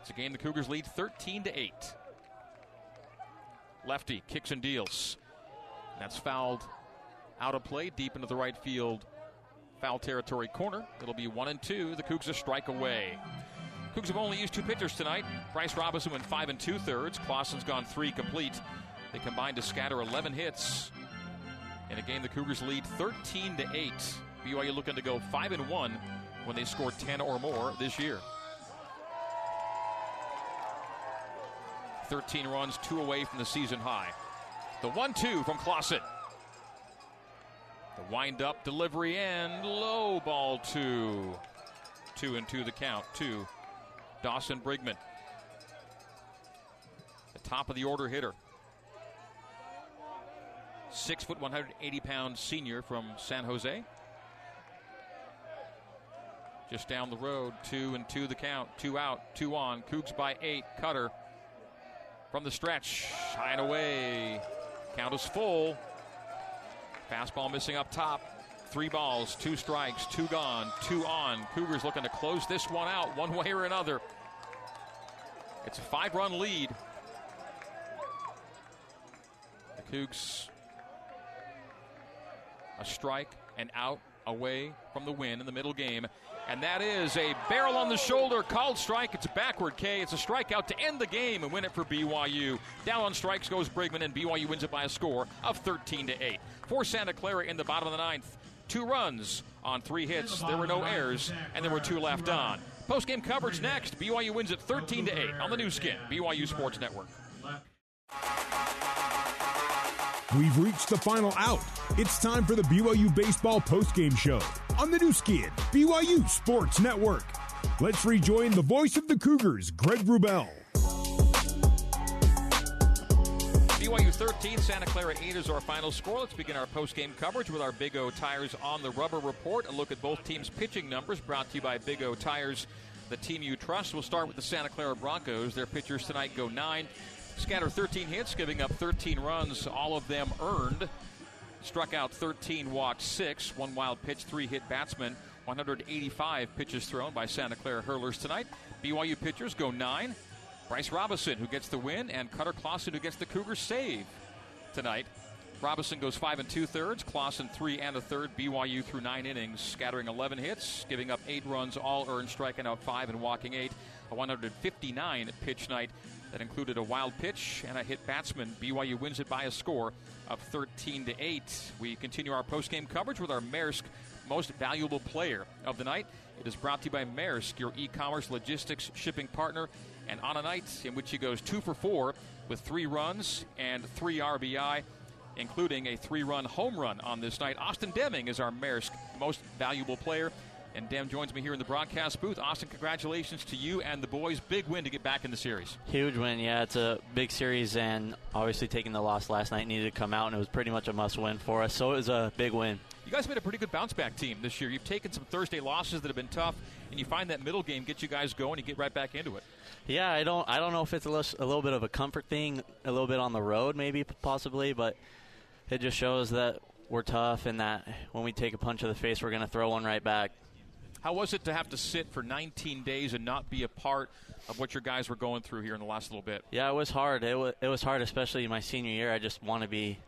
It's a game the Cougars lead 13 to 8. Lefty kicks and deals. That's fouled out of play deep into the right field foul territory corner. It'll be one and two. The Cougs a strike away. Cougs have only used two pitchers tonight. Bryce Robinson went five and two thirds. Clausen's gone three complete. They combined to scatter 11 hits in a game the Cougars lead 13 to 8. BYU looking to go 5 and 1 when they score 10 or more this year. 13 runs, two away from the season high. The 1 2 from Clausen. The wind up delivery and low ball two. Two and two the count. Two. Dawson Brigman. The top of the order hitter. Six foot, 180 pound senior from San Jose. Just down the road, two and two the count. Two out, two on. Cougs by eight. Cutter from the stretch. High and away. Count is full. Fastball missing up top. Three balls, two strikes, two gone, two on. Cougars looking to close this one out one way or another. It's a five run lead. The Cougs a strike and out away from the win in the middle game. And that is a barrel on the shoulder, called strike. It's a backward K. It's a strikeout to end the game and win it for BYU. Down on strikes goes Brigman, and BYU wins it by a score of 13 to 8. For Santa Clara in the bottom of the ninth, two runs on three hits. There were no errors, and there were two left on. Post game coverage next. BYU wins it 13 to 8 on the Nu Skin, BYU Sports Network. We've reached the final out. It's time for the BYU Baseball postgame show on the Nu Skin, BYU Sports Network. Let's rejoin the voice of the Cougars, Greg Wrubell. BYU 13, Santa Clara 8 is our final score. Let's begin our post-game coverage with our Big O Tires on the Rubber report. A look at both teams' pitching numbers brought to you by Big O Tires, the team you trust. We'll start with the Santa Clara Broncos. Their pitchers tonight go 9, Scatter 13 hits, giving up 13 runs, all of them earned. Struck out 13, walked 6. One wild pitch, three hit batsmen. 185 pitches thrown by Santa Clara hurlers tonight. BYU pitchers go 9. Bryce Robinson, who gets the win, and Cutter Clausen, who gets the Cougars save tonight. Robinson goes five and two thirds, Clausen three and a third. BYU through nine innings, scattering 11 hits, giving up eight runs, all earned, striking out five and walking eight. A 159 pitch night that included a wild pitch and a hit batsman. BYU wins it by a score of 13 to 8. We continue our post-game coverage with our Maersk most valuable player of the night. It is brought to you by Maersk, your e-commerce logistics shipping partner. And on a night in which he goes two for four with three runs and three RBI, including a three-run home run on this night, Austin Deming is our Maersk most valuable player. And Dem joins me here in the broadcast booth. Austin, congratulations to you and the boys. Big win to get back in the series. Huge win, yeah. It's a big series, and obviously taking the loss last night needed to come out, and it was pretty much a must win for us. So it was a big win. You guys made a pretty good bounce back team this year. You've taken some Thursday losses that have been tough, and you find that middle game gets you guys going. You get right back into it. Yeah, I don't, I don't know if it's a little, a little bit of a comfort thing, a little bit on the road, maybe possibly, but it just shows that we're tough, and that when we take a punch to the face, we're going to throw one right back. How was it to have to sit for 19 days and not be a part of what your guys were going through here in the last little bit? Yeah, it was hard. It was, it was hard, especially in my senior year. I just want to be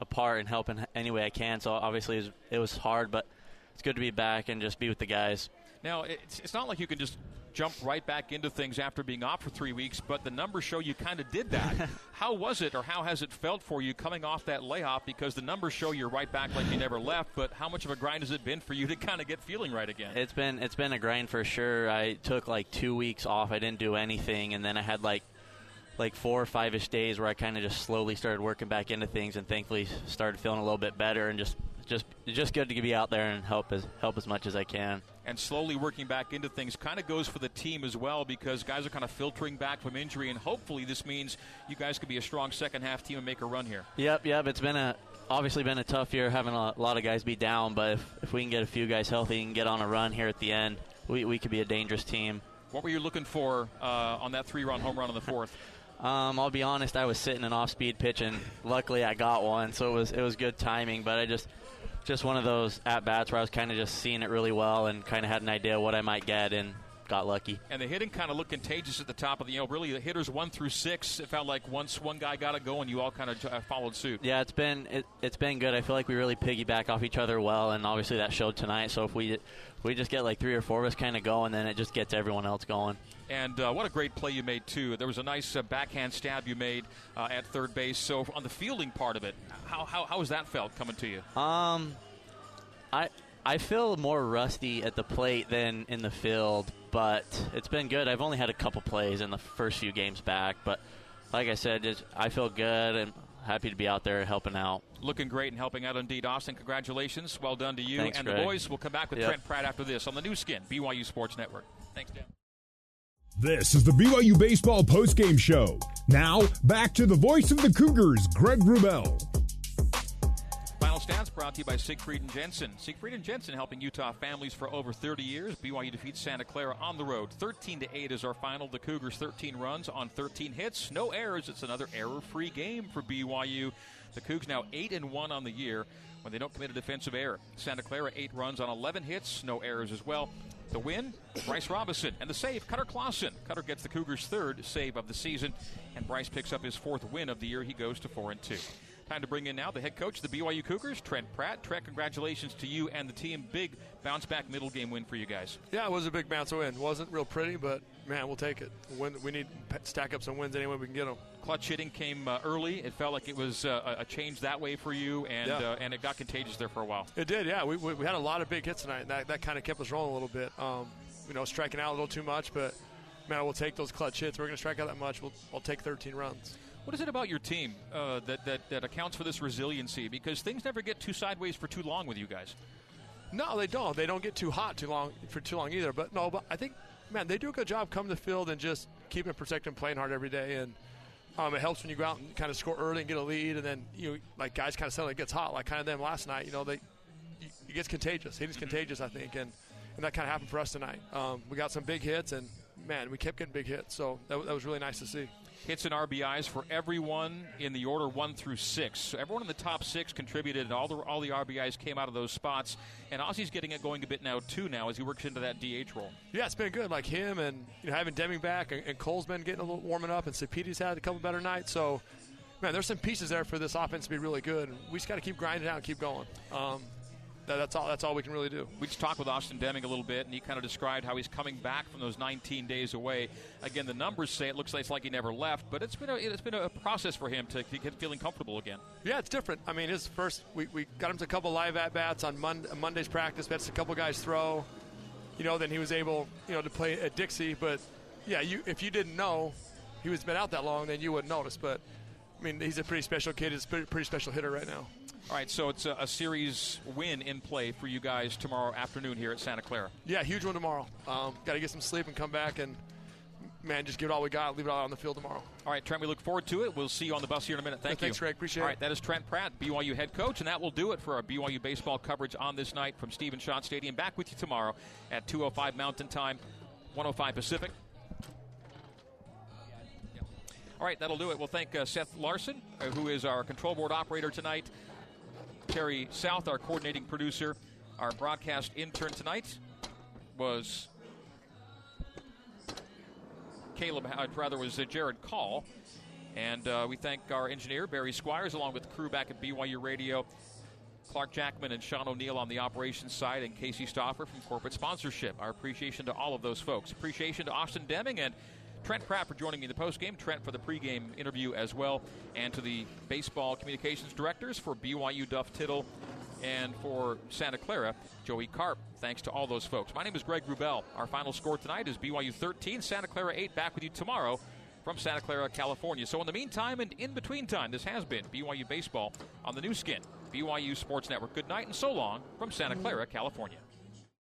a part and help in any way I can. So obviously it was, it was hard, but it's good to be back and just be with the guys. Now, it's, it's not like you can just jump right back into things after being off for three weeks, but the numbers show you kind of did that. how was it, or how has it felt for you coming off that layoff? Because the numbers show you're right back like you never left, but how much of a grind has it been for you to kind of get feeling right again? It's been it's been a grind for sure. I took like two weeks off. I didn't do anything, and then I had like like four or five ish days where I kind of just slowly started working back into things, and thankfully started feeling a little bit better, and just just just good to be out there and help as help as much as I can. And slowly working back into things kind of goes for the team as well because guys are kind of filtering back from injury, and hopefully this means you guys could be a strong second half team and make a run here. Yep, yep. It's been a obviously been a tough year having a lot of guys be down, but if, if we can get a few guys healthy and get on a run here at the end, we, we could be a dangerous team. What were you looking for uh, on that three-run home run in the fourth? Um, I'll be honest, I was sitting an off-speed pitch, and luckily I got one, so it was it was good timing. But I just just one of those at bats where I was kind of just seeing it really well and kind of had an idea what I might get and got lucky. And the hitting kind of looked contagious at the top of the, you know, really the hitters one through six. It felt like once one guy got it going, you all kind of uh, followed suit. Yeah, it's been it, has been good. I feel like we really piggyback off each other well, and obviously that showed tonight. So if we we just get like three or four of us kind of going, then it just gets everyone else going. And uh, what a great play you made too. There was a nice uh, backhand stab you made uh, at third base. So on the fielding part of it, how how how has that felt coming to you? Um, I I feel more rusty at the plate than in the field, but it's been good. I've only had a couple plays in the first few games back, but like I said, just, I feel good and happy to be out there helping out. Looking great and helping out indeed, Austin. Congratulations. Well done to you. Thanks, and Greg. the boys We'll come back with Yep. Trent Pratt after this on the Nu Skin, BYU Sports Network. Thanks, Dan. This is the BYU Baseball postgame show. Now, back to the voice of the Cougars, Greg Wrubell. Final brought to you by Siegfried and Jensen. Siegfried and Jensen helping Utah families for over 30 years. BYU defeats Santa Clara on the road. 13 to 8 is our final. The Cougars 13 runs on 13 hits, no errors. It's another error-free game for BYU. The Cougs now 8 and 1 on the year when they don't commit a defensive error. Santa Clara 8 runs on 11 hits, no errors as well. The win, Bryce Robinson. And the save, Cutter Clausen. Cutter gets the Cougars' third save of the season, and Bryce picks up his fourth win of the year. He goes to 4 and 2. Time to bring in now the head coach of the BYU Cougars, Trent Pratt. Trent, congratulations to you and the team. Big bounce back middle game win for you guys. Yeah, it was a big bounce win. wasn't real pretty, but man, we'll take it. Win, we need to stack up some wins any way we can get them. Clutch hitting came uh, early. It felt like it was uh, a change that way for you, and Yeah. uh, and it got contagious there for a while. It did, yeah. We, we, we had a lot of big hits tonight, and that, that kind of kept us rolling a little bit. Um, you know, striking out a little too much, but man, we'll take those clutch hits. We're going to strike out that much. We'll, we'll take 13 runs. What is it about your team uh, that, that that accounts for this resiliency? Because things never get too sideways for too long with you guys. No, they don't. They don't get too hot too long for too long either. But no, but I think, man, they do a good job coming to the field and just keeping protecting, playing hard every day. And um, it helps when you go out and kind of score early and get a lead, and then you know, like guys kind of suddenly gets hot, like kind of them last night. You know, they it gets contagious. Hitting's contagious, I think, and and that kind of happened for us tonight. Um, we got some big hits, and man, we kept getting big hits. So that, that was really nice to see. Hits and RBIs for everyone in the order one through six. So everyone in the top six contributed, and all the all the RBIs came out of those spots. And Ozzie's getting it going a bit now too. Now as he works into that DH role. Yeah, it's been good. Like him and you know, having Deming back, and, and Cole's been getting a little warming up, and Sapiti's had a couple better nights. So, man, there's some pieces there for this offense to be really good. We just got to keep grinding out and keep going. Um, that, that's all. That's all we can really do. We just talked with Austin Deming a little bit, and he kind of described how he's coming back from those 19 days away. Again, the numbers say it looks like it's like he never left, but it's been a, it's been a process for him to get feeling comfortable again. Yeah, it's different. I mean, his first we, we got him to a couple live at bats on Mon- Monday's practice. That's a couple guys throw. You know, then he was able you know to play at Dixie. But yeah, you if you didn't know he was been out that long, then you wouldn't notice. But I mean, he's a pretty special kid. He's a pretty special hitter right now. All right, so it's a, a series win in play for you guys tomorrow afternoon here at Santa Clara. Yeah, huge one tomorrow. Um, Got to get some sleep and come back and, man, just give it all we got. Leave it all on the field tomorrow. All right, Trent, we look forward to it. We'll see you on the bus here in a minute. Thank Yeah, you. thanks, Greg. Appreciate All it. right, that is Trent Pratt, BYU head coach, and that will do it for our BYU baseball coverage on this night from Stephen Schott Stadium. Back with you tomorrow at 2:05 Mountain Time, 105 Pacific. All right, that'll do it. We'll thank uh, Seth Larson, uh, who is our control board operator tonight. Terry South, our coordinating producer. Our broadcast intern tonight was Caleb, uh, rather, was uh, Jared Call. And uh, we thank our engineer, Barry Squires, along with the crew back at BYU Radio, Clark Jackman and Sean O'Neill on the operations side, and Casey Stoffer from corporate sponsorship. Our appreciation to all of those folks. Appreciation to Austin Deming and Trent Pratt for joining me in the postgame, Trent for the pregame interview as well, and to the baseball communications directors for BYU Duff Tittle and for Santa Clara, Joey Carp. Thanks to all those folks. My name is Greg Wrubell. Our final score tonight is BYU 13, Santa Clara 8. Back with you tomorrow from Santa Clara, California. So in the meantime and in between time, this has been BYU Baseball on the Nu Skin, BYU Sports Network. Good night and so long from Santa Clara, California.